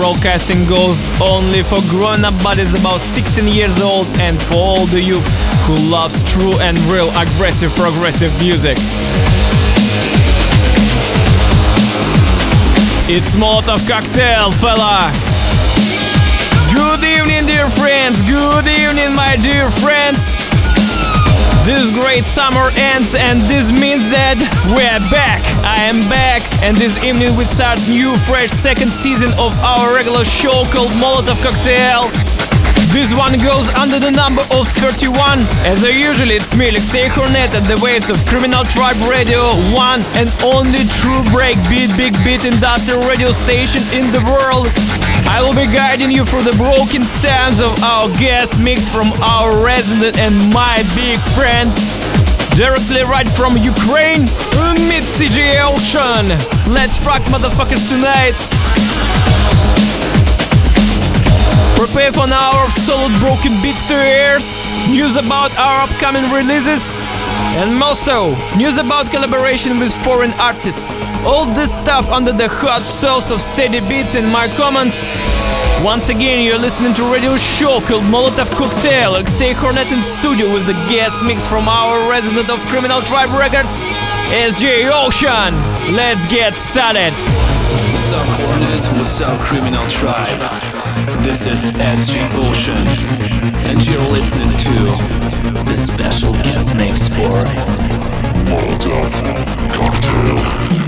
broadcasting goes only for grown up bodies about 16 years old and for all the youth who loves true and real aggressive progressive music. It's Molotov Cocktail, fella! Good evening, dear friends! Good evening, my dear friends! This great summer ends and this means that we're back. I am back and this evening we start new fresh second season of our regular show called Molotov Cocktail. This one goes under the number of 31. As usual, it's me, Alexei Hornet, at the waves of Criminal Tribe Radio, one and only true breakbeat big beat industrial radio station in the world. I will be guiding you through the broken sounds of our guest mix from our resident and my big friend, directly right from Ukraine, mid CGA Ocean. Let's rock motherfuckers tonight. Prepare for an hour of solid broken beats to ears, news about our upcoming releases, and also news about collaboration with foreign artists. All this stuff under the hot sauce of steady beats in my comments. Once again, you're listening to radio show called Molotov Cocktail. Alexei Hornet in studio with the guest mix from our resident of Criminal Tribe Records, SJ Ocean. Let's get started. What's up, Hornet? What's up, Criminal Tribe? This is SJ Ocean, and you're listening to the special guest mix for Molotov Cocktail.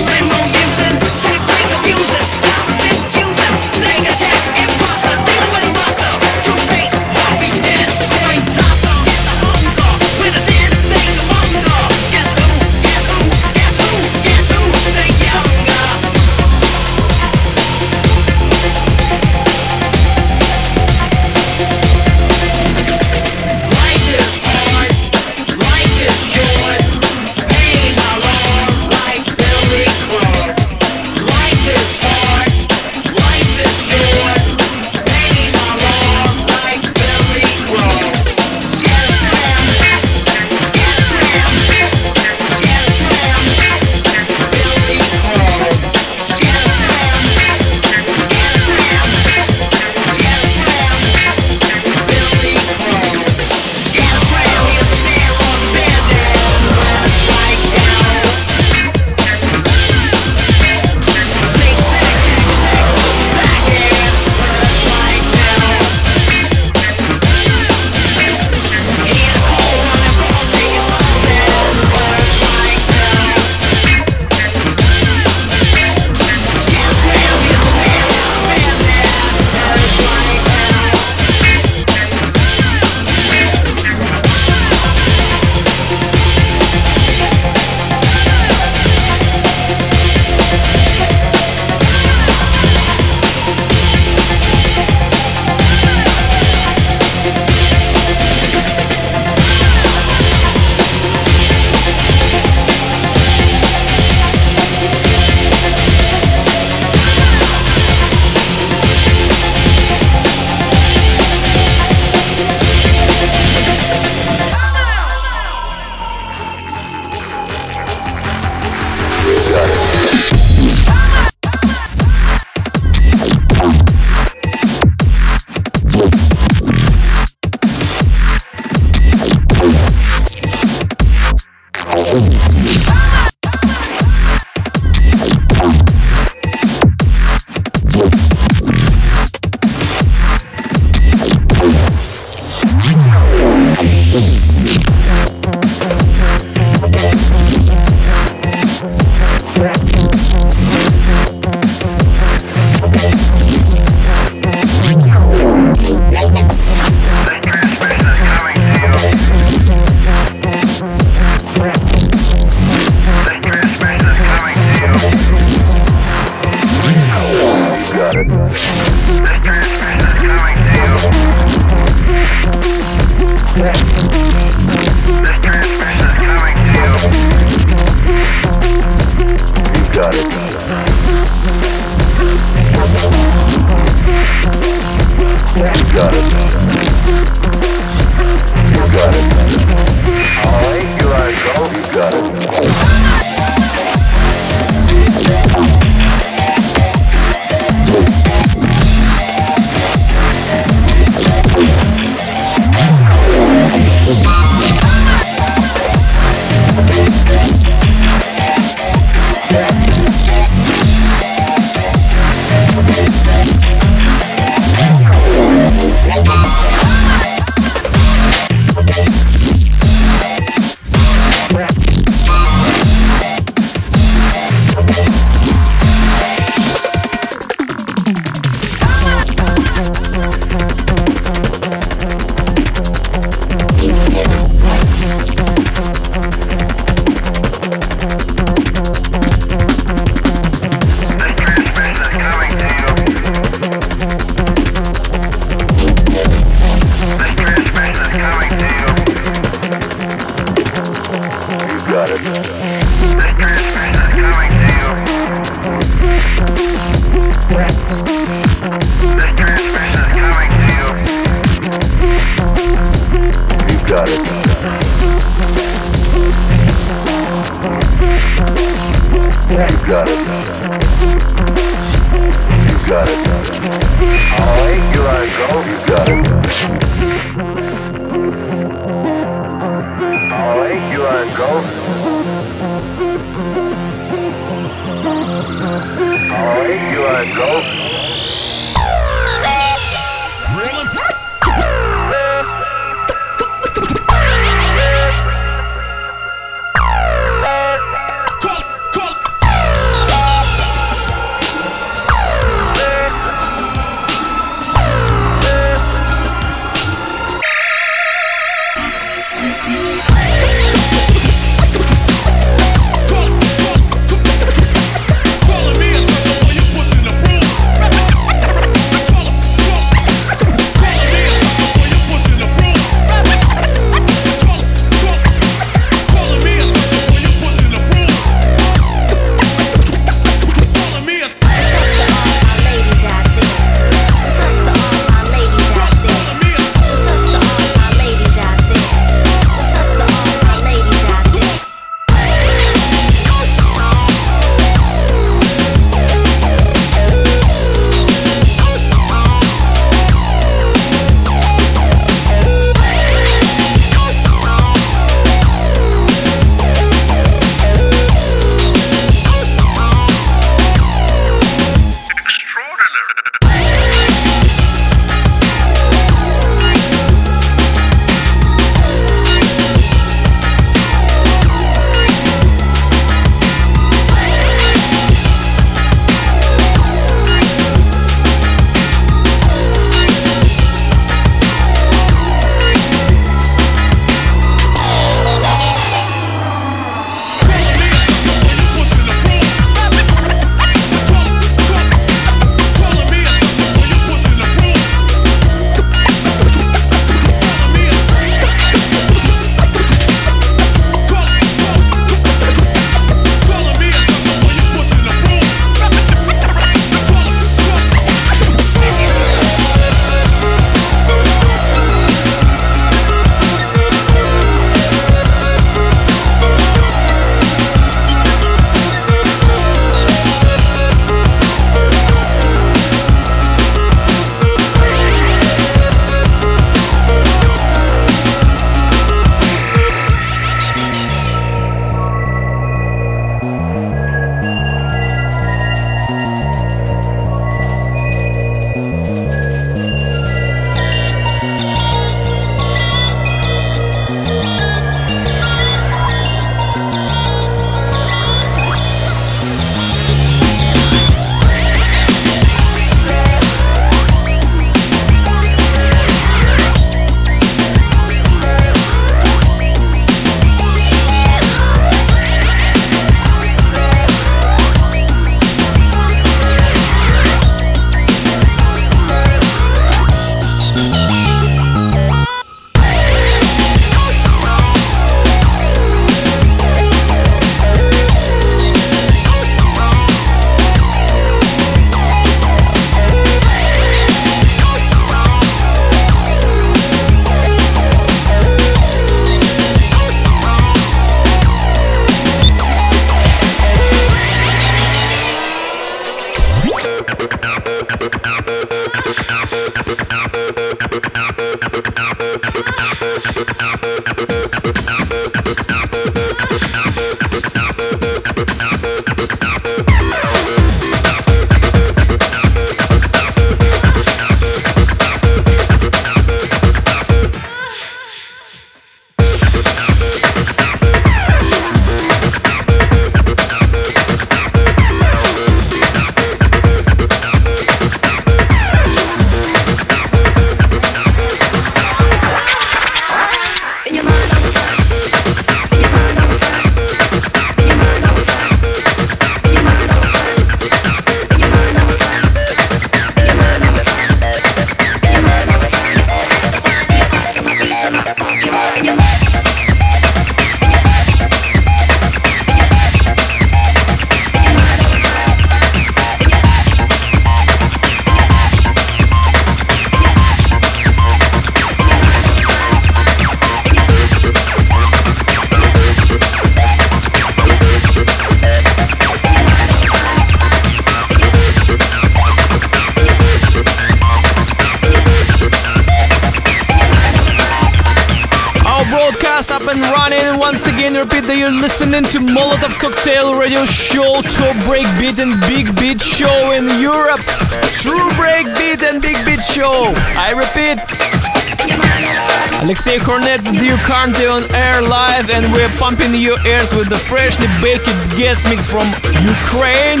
Hornet with you currently on air live and we're pumping your ears with the freshly baked guest mix from Ukraine.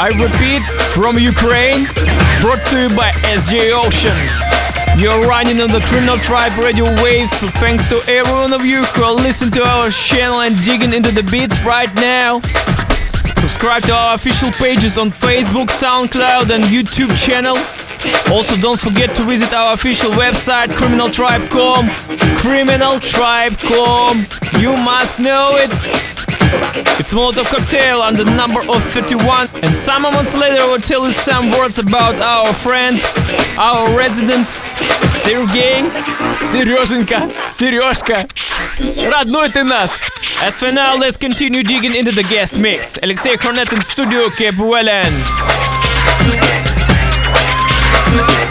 I repeat, from Ukraine, brought to you by SJ Ocean. You're running on the Criminal Tribe radio waves. thanks to every one of you who are listening to our channel and digging into the beats right now. Subscribe to our official pages on Facebook, SoundCloud, and YouTube channel. Also, don't forget to visit our official website, criminaltribe.com. Criminaltribe.com. You must know it. It's Molotov Cocktail and the number of 31. And some moments later I will tell you some words about our friend, our resident, Sergey, Сереженька, Сережка. Родной ты наш. As for now, let's continue digging into the guest mix. Alexei Hornet in studio, keep well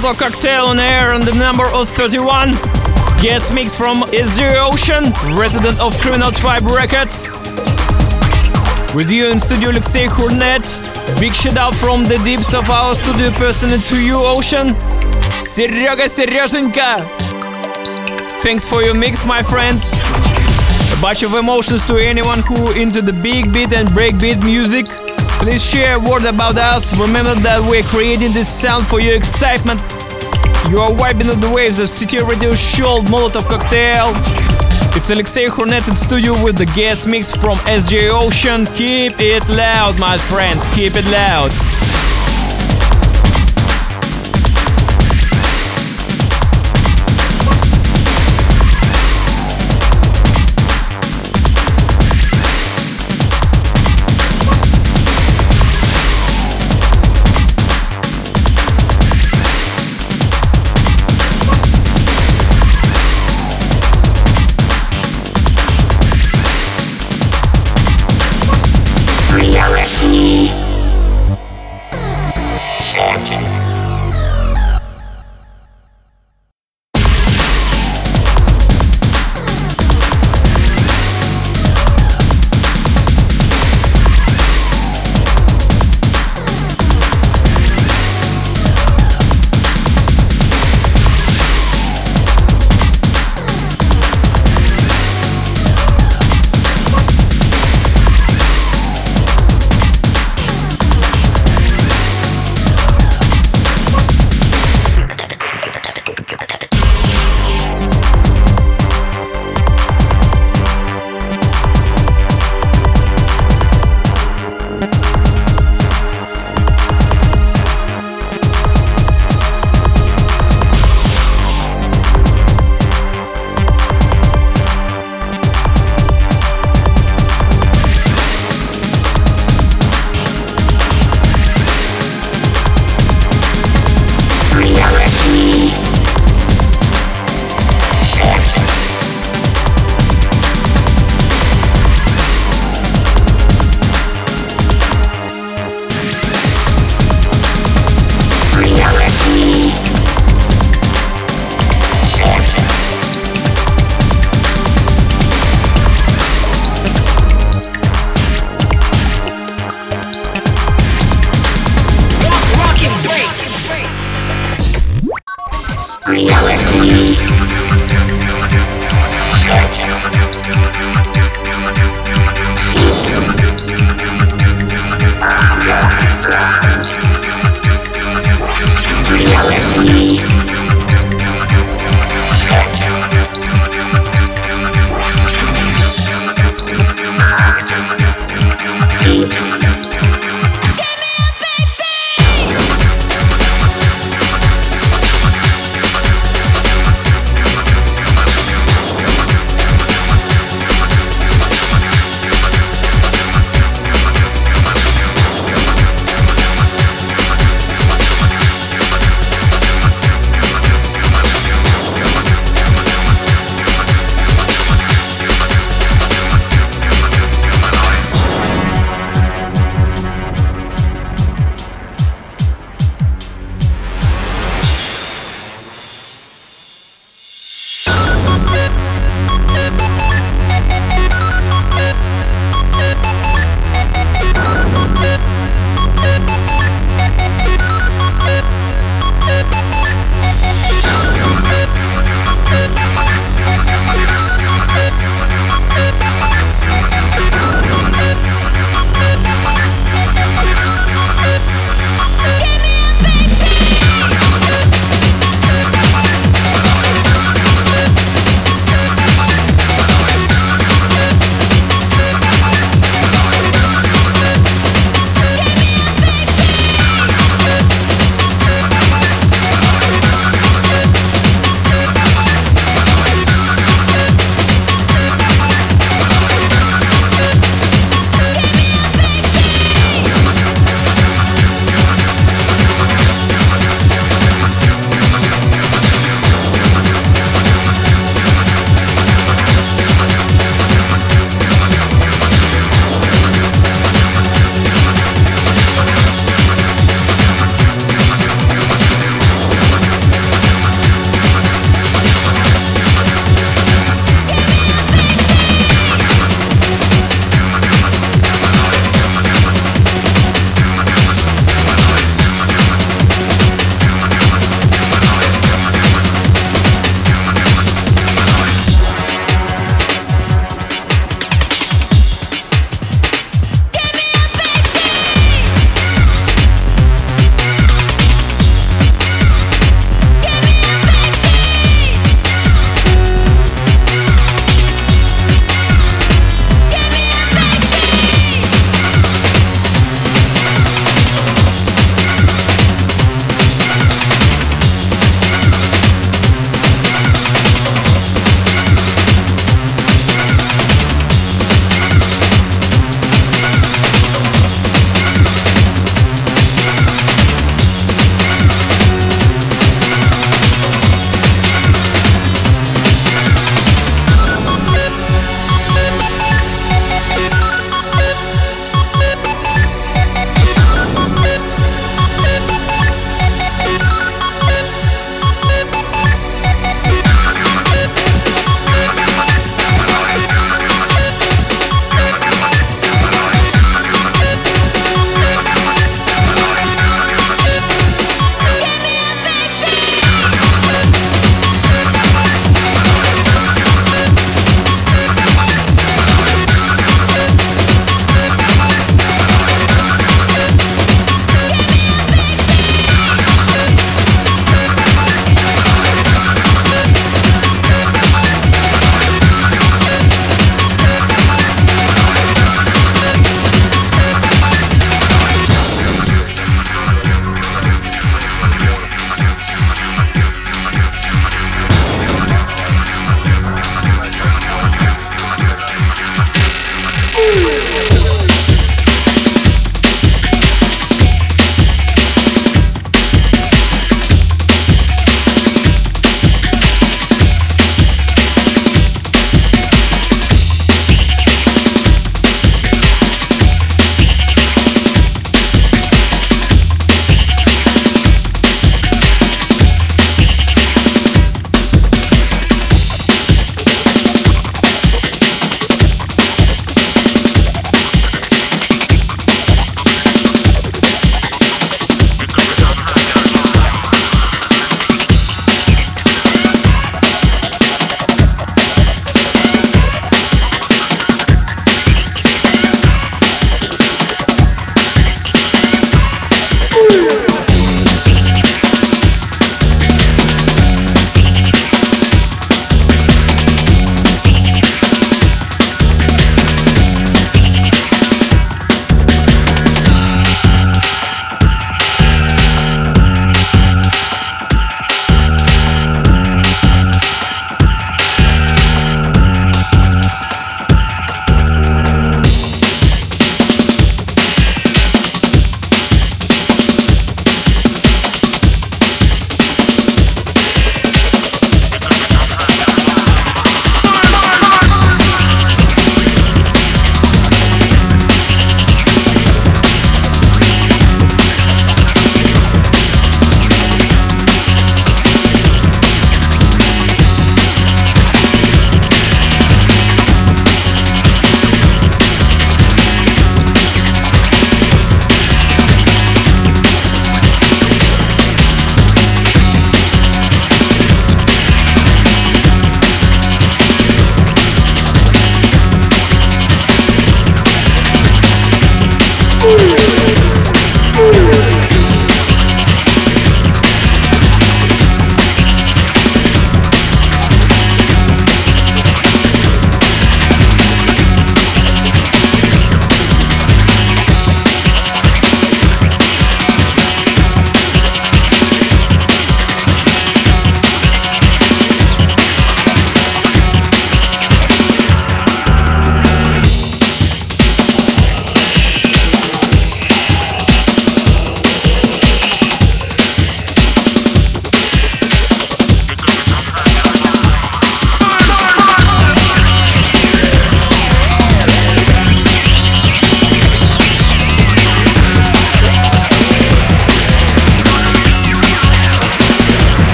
Molotov Cocktail on air on the number of 31. Guest mix from SJ Ocean, resident of Criminal Tribe Records. With you in studio Alexey Hornet. Big shout out from the deeps of our studio person to you, Ocean. Серега Сереженька! Thanks for your mix, my friend. A bunch of emotions to anyone who into the big beat and breakbeat music. Please share a word about us. Remember that we're creating this sound for your excitement. You are vibing on the waves of City Radio Show Molotov Cocktail. It's Alexei Hornet in studio with the guest mix from SJ Ocean. Keep it loud, my friends. Keep it loud.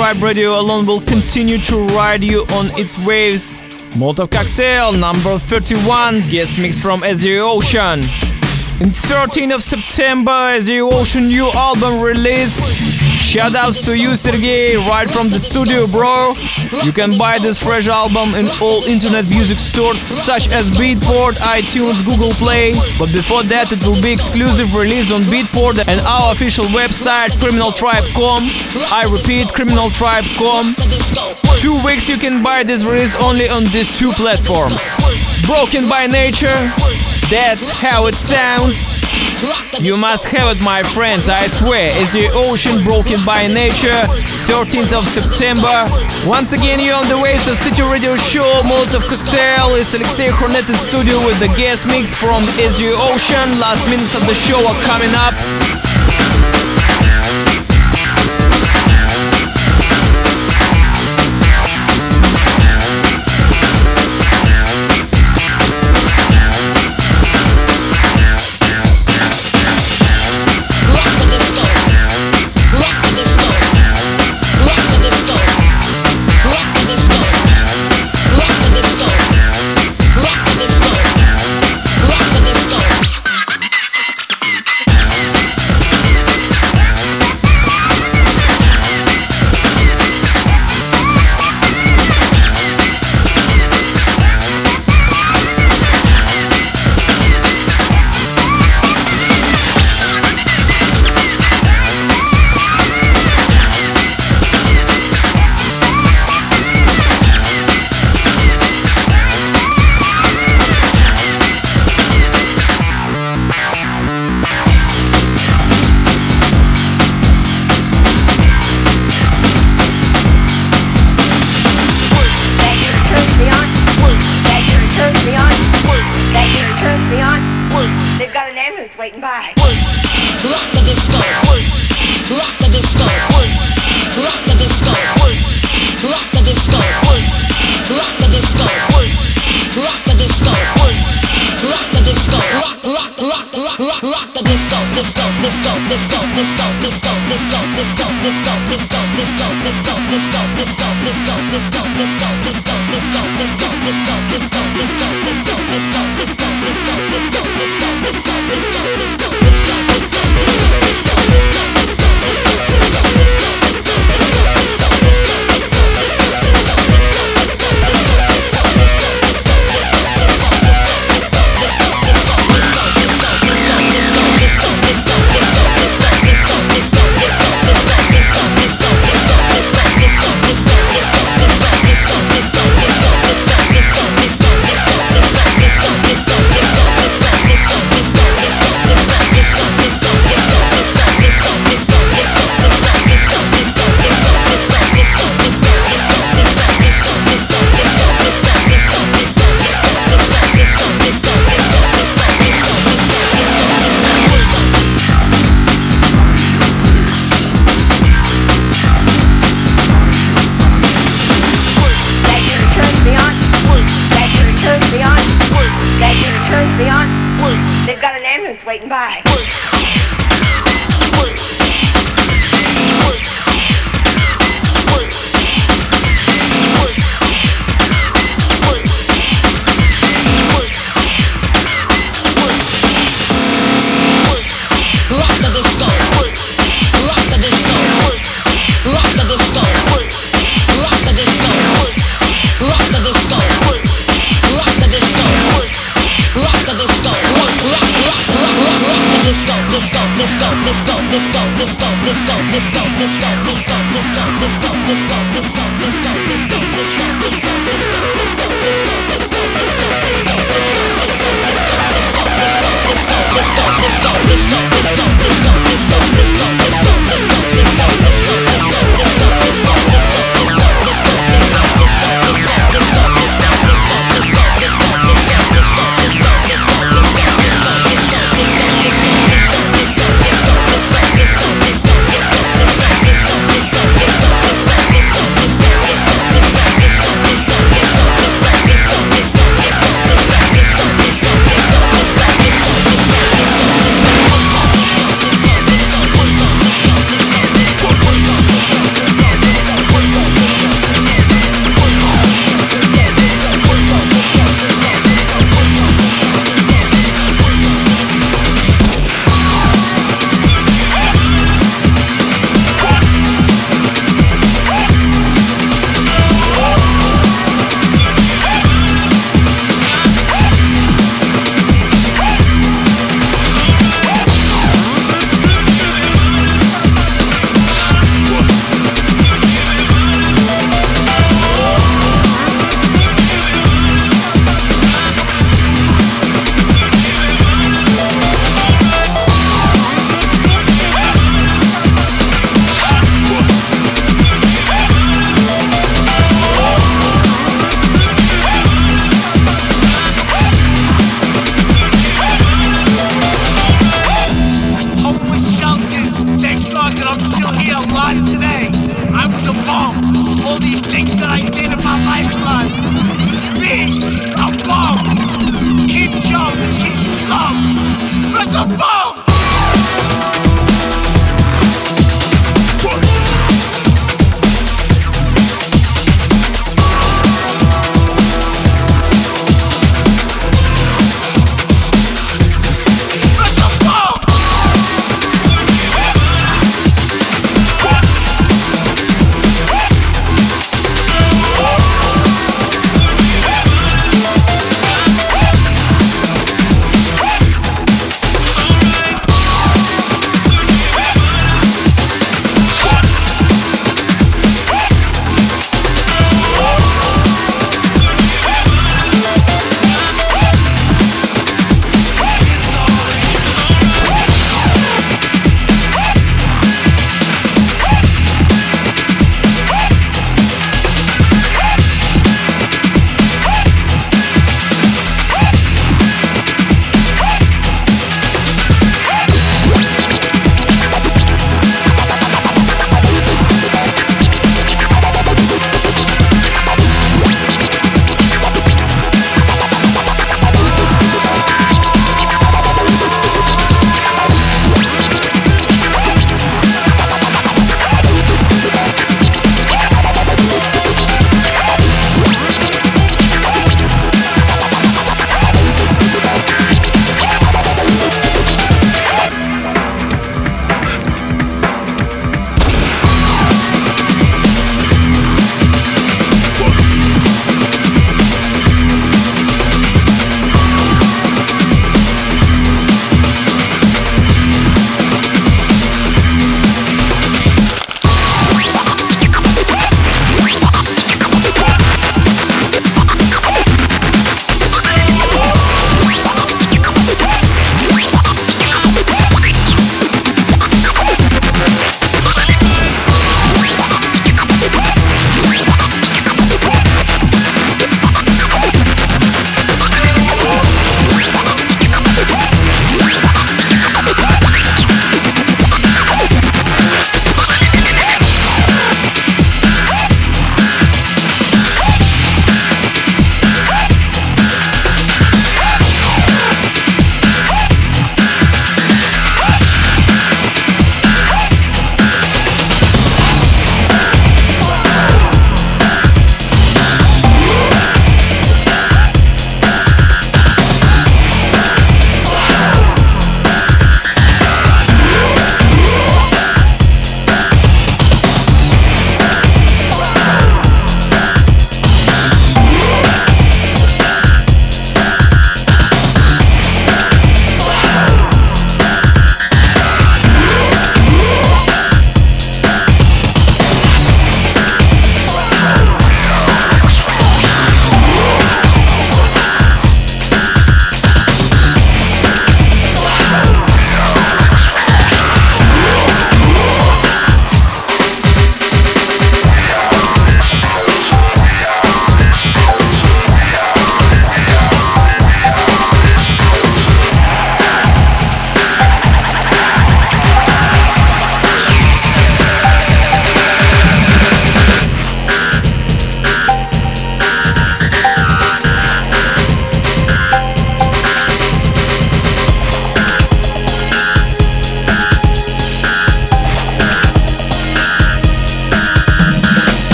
Tribe Radio alone will continue to ride you on its waves. Molotov Cocktail number 31, guest mix from SJ Ocean. In 13th of September, SJ Ocean new album release. Shoutouts to you, Sergey, right from the studio, bro. You can buy this fresh album in all internet music stores such as Beatport, iTunes, Google Play. But before that, it will be exclusive release on Beatport and our official website, criminaltribe.com. I repeat, criminaltribe.com. Two weeks you can buy this release only on these two platforms. Broken by Nature, that's how it sounds. You must have it, my friends, I swear. It's the Ocean broken by nature, 13th of September. Once again, you're on the waves of City Radio Show. Molotov Cocktail is Alexei Hornet in studio with the guest mix from SJ Ocean. Last minutes of the show are coming up.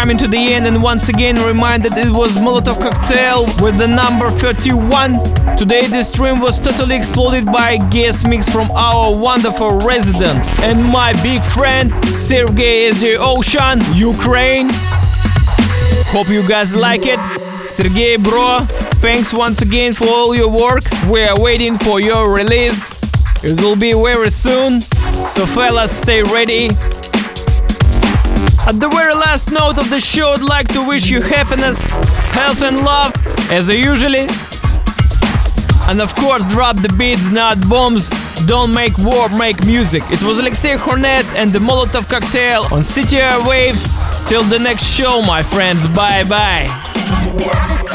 Coming to the end and once again reminded it was Molotov Cocktail with the number 31. Today the stream was totally exploded by guest mix from our wonderful resident and my big friend Sergey SJ Ocean, Ukraine. Hope you guys like it. Sergey bro, thanks once again for all your work. We are waiting for your release. It will be very soon. So fellas, stay ready. At the very last note of the show, I'd like to wish you happiness, health, and love, as I usually. And of course, drop the beats, not bombs. Don't make war, make music. It was Alexei Hornet and the Molotov Cocktail on City Waves. Till the next show, my friends. Bye bye.